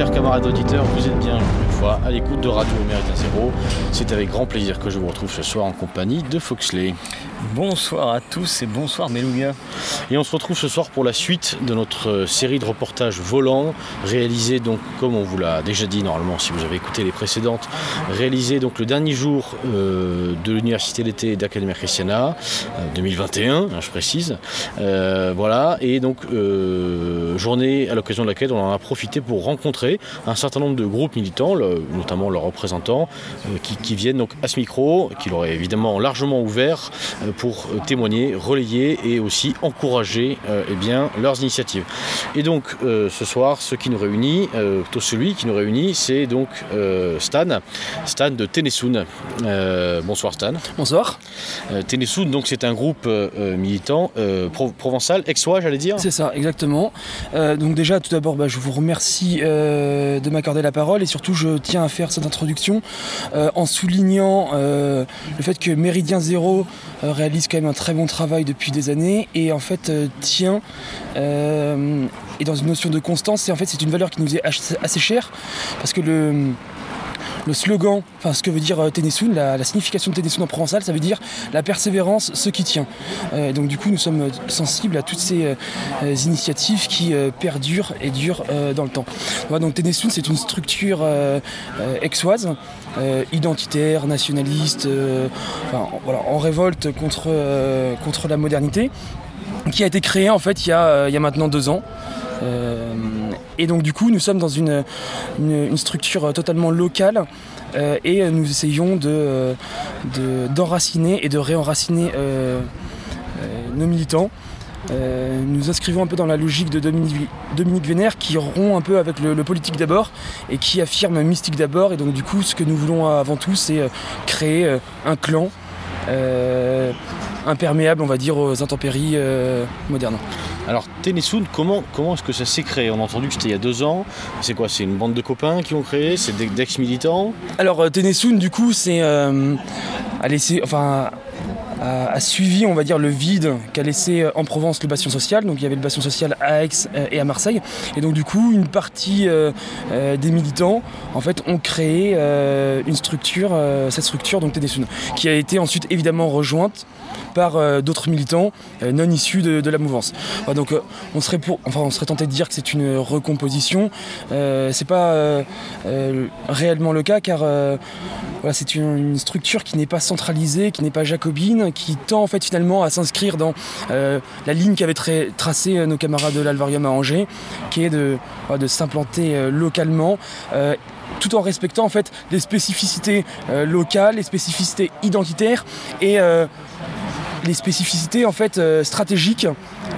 chers camarades auditeurs, vous êtes bien une fois à l'écoute de Radio Méridien Zéro. C'est avec grand plaisir que je vous retrouve ce soir en compagnie de Foxley. Bonsoir à tous et bonsoir Melouga. Et on se retrouve ce soir pour la suite de notre euh, série de reportages volants, réalisée donc, comme on vous l'a déjà dit normalement si vous avez écouté les précédentes, réalisée donc le dernier jour euh, de l'Université d'été d'Academia Christiana, 2021, euh, hein, je précise. voilà, et donc journée à l'occasion de laquelle on en a profité pour rencontrer un certain nombre de groupes militants, notamment leurs représentants, qui, qui, viennent donc à ce micro, qui leur est évidemment largement ouvert pour témoigner, relayer et aussi encourager euh, eh bien, leurs initiatives. Et donc euh, ce soir, ce qui nous réunit, euh, plutôt celui qui nous réunit, c'est donc Stan, Stan de Ténessoun. bonsoir Stan. Bonsoir. Ténessoun, donc c'est un groupe militant provençal, exois j'allais dire. C'est ça, exactement. donc déjà, tout d'abord, bah, je vous remercie de m'accorder la parole et surtout, je tiens à faire cette introduction en soulignant le fait que Méridien Zéro réalise quand même un très bon travail depuis des années et en fait euh, tient euh, et dans une notion de constance et en fait c'est une valeur qui nous est assez chère parce que le le slogan, enfin ce que veut dire euh, Ténessoun, la, signification de Ténessoun en provençal, ça veut dire la persévérance, ce qui tient. donc du coup, nous sommes sensibles à toutes ces initiatives qui perdurent et durent dans le temps. donc Ténessoun, c'est une structure euh, identitaire, nationaliste, euh, en révolte contre, euh, contre la modernité, qui a été créée en fait il y a, il y maintenant deux ans. Et donc du coup nous sommes dans une, structure totalement locale et nous essayons de, d'enraciner et de réenraciner nos militants. Euh, nous inscrivons un peu dans la logique de Dominique, Vénère qui rompt un peu avec le, politique d'abord et qui affirme mystique d'abord. Et donc du coup ce que nous voulons avant tout c'est euh, créer euh, un clan imperméable on va dire aux intempéries modernes. Alors Ténessoun, comment, comment est-ce que ça s'est créé? On a entendu que c'était il y a deux ans. C'est quoi? C'est une bande de copains qui ont créé? C'est d'ex-militants? Alors Ténessoun du coup c'est... enfin a, suivi, on va dire, le vide qu'a laissé euh, en Provence le bastion social. Donc il y avait le bastion social à Aix euh, et à Marseille. Et donc du coup, une partie euh, des militants, en fait, ont créé une structure, cette structure, donc TDSUN, qui a été ensuite évidemment rejointe par d'autres militants non issus de, la mouvance. donc on serait enfin on serait tenté de dire que c'est une recomposition. c'est pas réellement le cas car c'est une, structure qui n'est pas centralisée, qui n'est pas jacobine, qui tend en fait finalement à s'inscrire dans euh, la ligne qu'avaient tracée euh, nos camarades de l'Alvarium à Angers, qui est de, de s'implanter euh, localement tout en respectant en fait les spécificités locales, les spécificités identitaires et les spécificités en fait stratégiques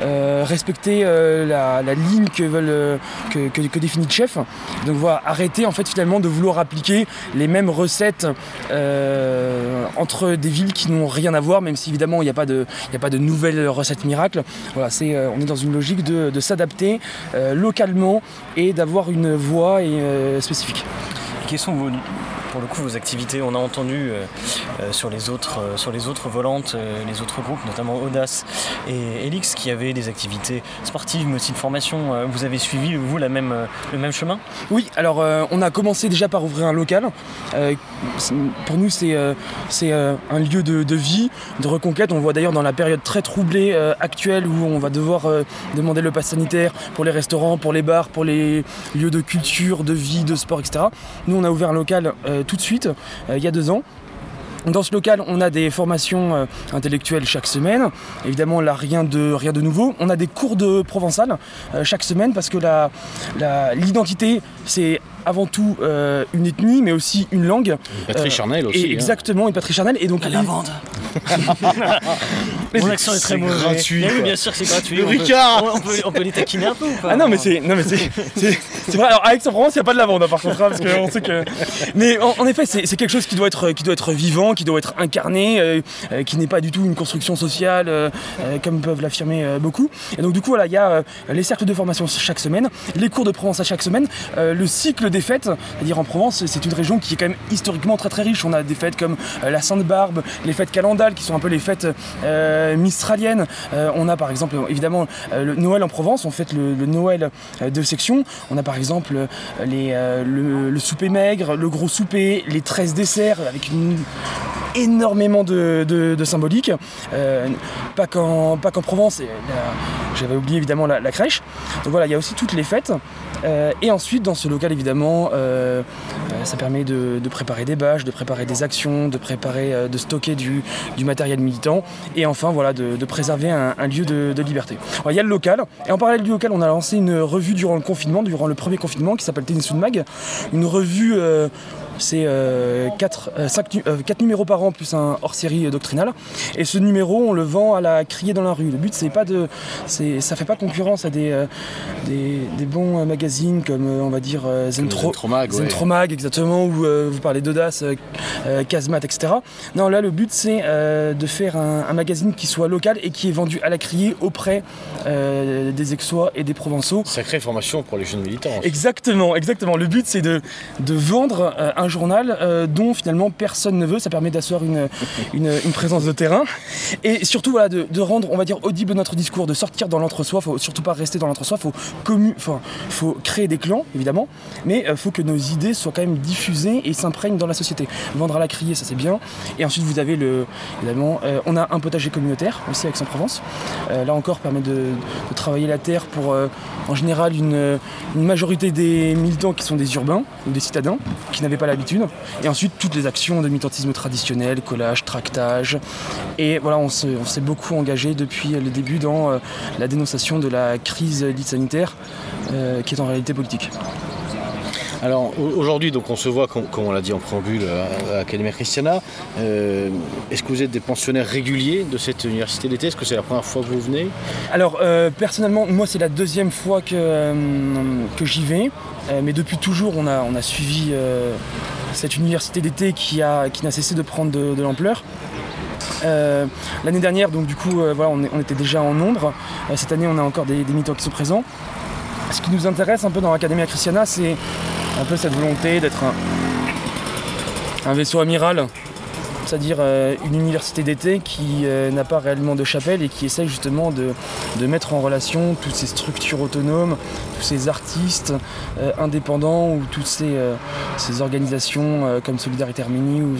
euh, respecter euh, la, ligne que, veulent, que, définit le chef. Donc voilà, arrêter en fait finalement de vouloir appliquer les mêmes recettes euh, entre des villes qui n'ont rien à voir, même si évidemment il n'y a, pas de, a pas de nouvelles recettes miracles. Voilà, on est dans une logique de, de s'adapter localement et d'avoir une voix spécifique. quels sont vos, pour le coup vos activités. On a entendu euh, euh, sur, les autres, euh, sur les autres volantes, les autres groupes, notamment Audace et Elix, qui avaient des activités sportives, mais aussi de formation. vous avez suivi, vous, la même, le même chemin? Oui, alors on a commencé déjà par ouvrir un local. pour nous, c'est un lieu de, vie, de reconquête. On voit d'ailleurs dans la période très troublée actuelle où on va devoir demander le pass sanitaire pour les restaurants, pour les bars, pour les lieux de culture, de vie, de sport, etc. Nous, on a ouvert un local tout de suite, euh, il y a deux ans. Dans ce local, on a des formations euh, intellectuelles chaque semaine. Évidemment, là, rien de, rien de nouveau. On a des cours de provençal euh, chaque semaine parce que l'identité, c'est avant tout une ethnie, mais aussi une langue. Une patrie charnelle aussi. Et hein. Exactement, une patrie charnelle. Et donc, la lavande. Mon accent est très mauvais. gratuit. oui, bien sûr, c'est gratuit. Le Ricard on, peut, on, peut, les taquiner un peu ou pas Ah non, mais c'est, non, mais c'est, vrai. Alors, avec Aix-en-Provence, il n'y a pas de lavande, hein, par contre, hein, parce qu'on sait que. Mais en, effet, c'est, quelque chose qui doit être, qui doit être vivant, qui doit être incarné, euh, euh, qui n'est pas du tout une construction sociale, euh, comme peuvent l'affirmer beaucoup. Et donc, du coup, voilà, il y a les cercles de formation chaque semaine, les cours de Provence à chaque semaine, le cycle des fêtes, c'est-à-dire en Provence, c'est une région qui est quand même historiquement très très riche. On a des fêtes comme la Sainte-Barbe, les fêtes calendaires qui sont un peu les fêtes mistraliennes. On a par exemple évidemment le Noël en Provence, on fête le, Noël de section. On exemple les, le, souper maigre, le gros souper, les 13 desserts avec énormément de, symbolique. pas qu'en Provence, j'avais oublié évidemment la, crèche. Donc voilà, il y a aussi toutes les fêtes. et ensuite, dans ce local, évidemment, ça permet de, préparer des bâches, de préparer des actions, de préparer, de stocker du, matériel militant. Et enfin, voilà, de, préserver un, lieu de, liberté. il y a le local. Et en parallèle du local, on a lancé une revue durant le confinement, durant le premier confinement, qui s'appelle Tennis Mag. Une revue c'est 4, euh, euh, euh, numéros par an plus un hors-série doctrinal. Et ce numéro, on le vend à la criée dans la rue. Le but, c'est pas de, ça fait pas concurrence à des, des, bons magazines comme on va dire Zentro, Zentromag, exactement, où vous parlez d'audace, Kazmat, etc. Non, là, le but, c'est de faire un, magazine qui soit local et qui est vendu à la criée auprès des Aixois et des Provençaux. Sacrée formation pour les jeunes militants. Exactement, exactement. Le but, c'est de, de vendre un journal euh, dont finalement personne ne veut. Ça permet d'asseoir une, une, présence de terrain. Et surtout voilà, de, rendre, on va dire, audible notre discours, de sortir dans l'entre-soi. Faut surtout pas rester dans l'entre-soi. Faut, enfin, faut créer des clans, évidemment. Mais euh, faut que nos idées soient quand même diffusées et s'imprègnent dans la société. Vendre à la criée, ça c'est bien. Et ensuite, vous avez le. Évidemment, euh, on a un potager communautaire aussi avec Aix-en-Provence. là encore, permet de, travailler la terre pour, en général, une, majorité des militants qui sont des urbains ou des citadins qui n'avaient pas l'habitude. Et ensuite, toutes les actions de militantisme traditionnel, collage, tractage. Et voilà, on s'est beaucoup engagé depuis le début dans euh, la dénonciation de la crise dite sanitaire, euh, qui est en réalité politique. Alors aujourd'hui, donc on se voit, comme, on l'a dit en préambule à, l'Académie Christiana. Euh, est-ce que vous êtes des pensionnaires réguliers de cette université d'été? Est-ce que c'est la première fois que vous venez? Alors personnellement, moi c'est la deuxième fois que, que j'y vais. mais depuis toujours, on a, on a suivi cette université d'été qui, a, qui n'a cessé de prendre de, l'ampleur. Euh, l'année dernière, donc du coup, euh, on, était déjà en nombre. Euh, cette année, on a encore des, militants qui sont présents. Ce qui nous intéresse un peu dans l'Académie Christiana, c'est un peu cette volonté d'être un vaisseau amiral c'est-à-dire euh, une université d'été qui euh, n'a pas réellement de chapelle et qui essaye justement de, mettre en relation toutes ces structures autonomes, tous ces artistes euh, indépendants ou toutes ces, organisations comme Solidarité Arménie ou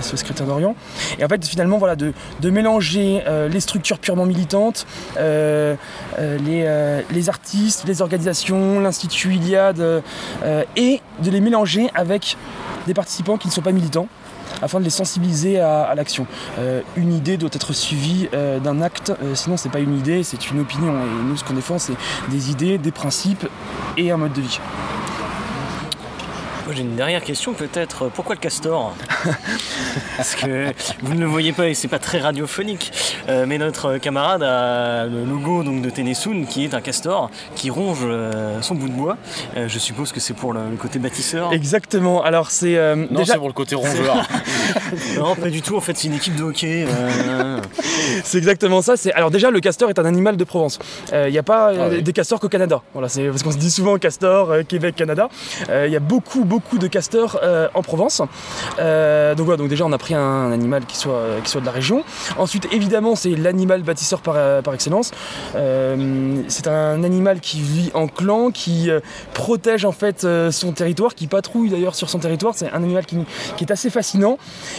SOS Chrétien d'Orient. Et en fait finalement voilà, de, mélanger les structures purement militantes, les, les, artistes, les organisations, l'Institut Iliade, et de les mélanger avec des participants qui ne sont pas militants afin de les sensibiliser à, l'action. Euh, une idée doit être suivie euh, d'un acte, euh, sinon c'est pas une idée, c'est une opinion. Et nous ce qu'on défend c'est des idées, des principes et un mode de vie. J'ai une dernière question peut-être. Pourquoi le castor Parce que vous ne le voyez pas et c'est pas très radiophonique. Euh, mais notre camarade a le logo donc, de Ténésoun qui est un castor qui ronge euh, son bout de bois. Euh, je suppose que c'est pour le, côté bâtisseur. Exactement. Alors c'est. non, c'est pour le côté rongeur. non, pas du tout. En fait, c'est une équipe de hockey. c'est exactement ça. C'est alors déjà le castor est un animal de Provence. Il n'y a pas ah des castors qu'au Canada. Voilà, c'est parce qu'on se dit souvent castor, Québec, Canada. Il y a beaucoup, beaucoup de castors euh, en Provence. Euh, donc voilà, donc déjà on a pris un, animal qui soit, qui soit de la région. Ensuite évidemment c'est l'animal bâtisseur par, euh, par excellence. c'est un animal qui vit en clan, qui protège en fait son territoire, qui patrouille d'ailleurs sur son territoire. C'est un animal qui, qui, est assez fascinant.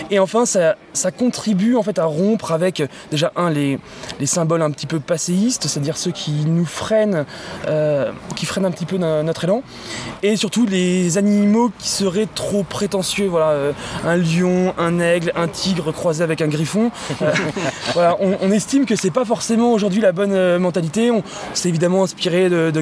Et enfin ça, ça contribue en fait à rompre avec déjà un les, les symboles un petit peu passéistes, c'est-à-dire ceux qui nous freinent, qui freinent un petit peu notre élan, et surtout les animaux qui serait trop prétentieux. Voilà, euh, un lion, un aigle, un tigre croisé avec un griffon. Euh, voilà, on, estime que c'est pas forcément aujourd'hui la bonne euh, mentalité. On s'est évidemment inspiré de, de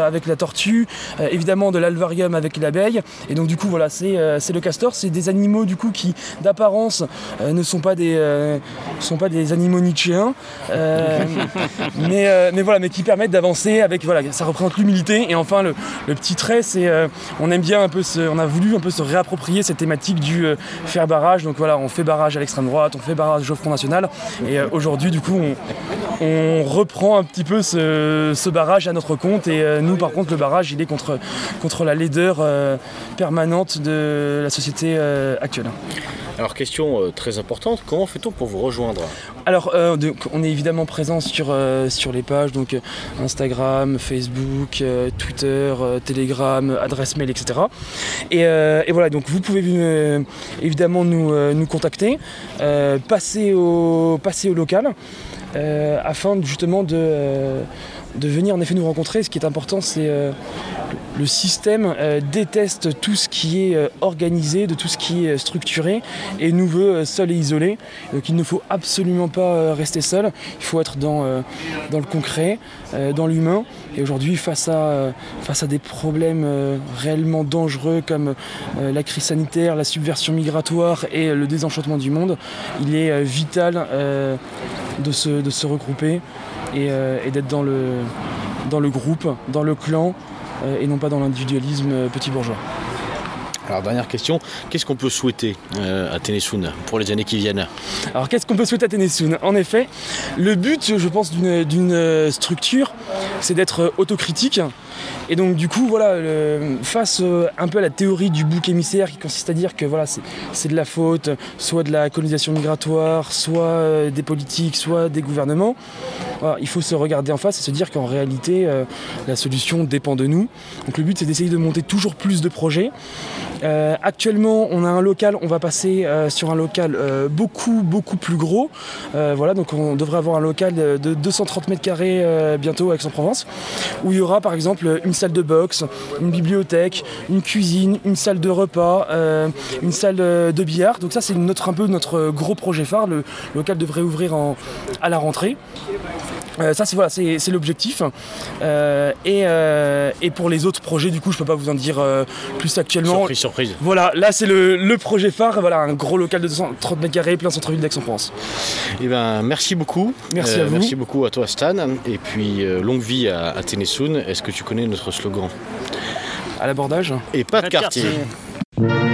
avec la tortue, évidemment de l'alvarium avec l'abeille. Et donc du coup voilà, c'est le castor. C'est des animaux du coup qui d'apparence ne sont pas des sont pas des animaux nietzschéens, mais, mais voilà, mais qui permettent d'avancer avec voilà, ça représente l'humilité. Et enfin le, le petit trait, c'est on aime bien un peu on a voulu un peu se réapproprier cette thématique du euh, faire barrage. Donc voilà, on fait barrage à l'extrême droite, on fait barrage au Front National. Et euh, aujourd'hui, du coup, on, reprend un petit peu ce, barrage à notre compte. Et euh, nous, par contre, le barrage, il est contre, contre la laideur permanente de la société actuelle. Alors question euh, très importante, comment fait-on pour vous rejoindre? Alors euh, on est évidemment présent sur, euh, sur les pages, donc Instagram, Facebook, Twitter, Telegram, adresse mail, etc. Et, voilà, donc vous pouvez évidemment nous, nous contacter, passer, au, passer au local, afin justement de, de venir en effet nous rencontrer. Ce qui est important, c'est le système euh, déteste tout ce qui est euh, organisé, de tout ce qui est euh, structuré, et nous veut seul et isolé. Donc il ne faut absolument pas rester seul, il faut être dans, le concret, dans l'humain. Et aujourd'hui, face, à, des problèmes réellement dangereux comme la crise sanitaire, la subversion migratoire et le désenchantement du monde, il est vital de, se, regrouper et, d'être dans le, groupe, dans le clan, et non pas dans l'individualisme euh, petit bourgeois. Alors dernière question, qu'est-ce qu'on peut souhaiter euh, à Ténésoun pour les années qui viennent Alors qu'est-ce qu'on peut souhaiter à Ténésoun En effet, le but, je pense, d'une euh, structure, c'est d'être euh, autocritique. Et donc du coup, voilà, face euh, un peu à la théorie du bouc émissaire qui consiste à dire que voilà, c'est- de la faute, soit de la colonisation migratoire, soit euh, des politiques, soit des gouvernements, voilà, il faut se regarder en face et se dire qu'en réalité, euh, la solution dépend de nous. Donc le but, c'est d'essayer de monter toujours plus de projets. Actuellement, on a un local, on va passer sur un local beaucoup, beaucoup plus gros. Voilà, donc on devrait avoir un local de de 230 mètres carrés bientôt à Aix-en-Provence, où il y aura par exemple une salle de boxe, une bibliothèque, une cuisine, une salle de repas, euh, une salle euh, de billard. Donc ça, c'est un peu notre gros projet phare. Le local devrait ouvrir à la rentrée. Euh, ça c'est voilà, c'est l'objectif. Euh, et, euh, et pour les autres projets, du coup, je peux pas vous en dire euh, plus actuellement. Surprise, surprise. Voilà, là c'est le, le projet phare. Voilà, un gros local de 230 mètres carrés, plein centre-ville d'Aix-en-Provence. Eh ben, merci beaucoup. Merci à vous. Merci beaucoup à toi Stan. Et puis euh, longue vie à, à. Est-ce que tu connais notre slogan? À l'abordage. Et pas de Pas de quartier. quartier.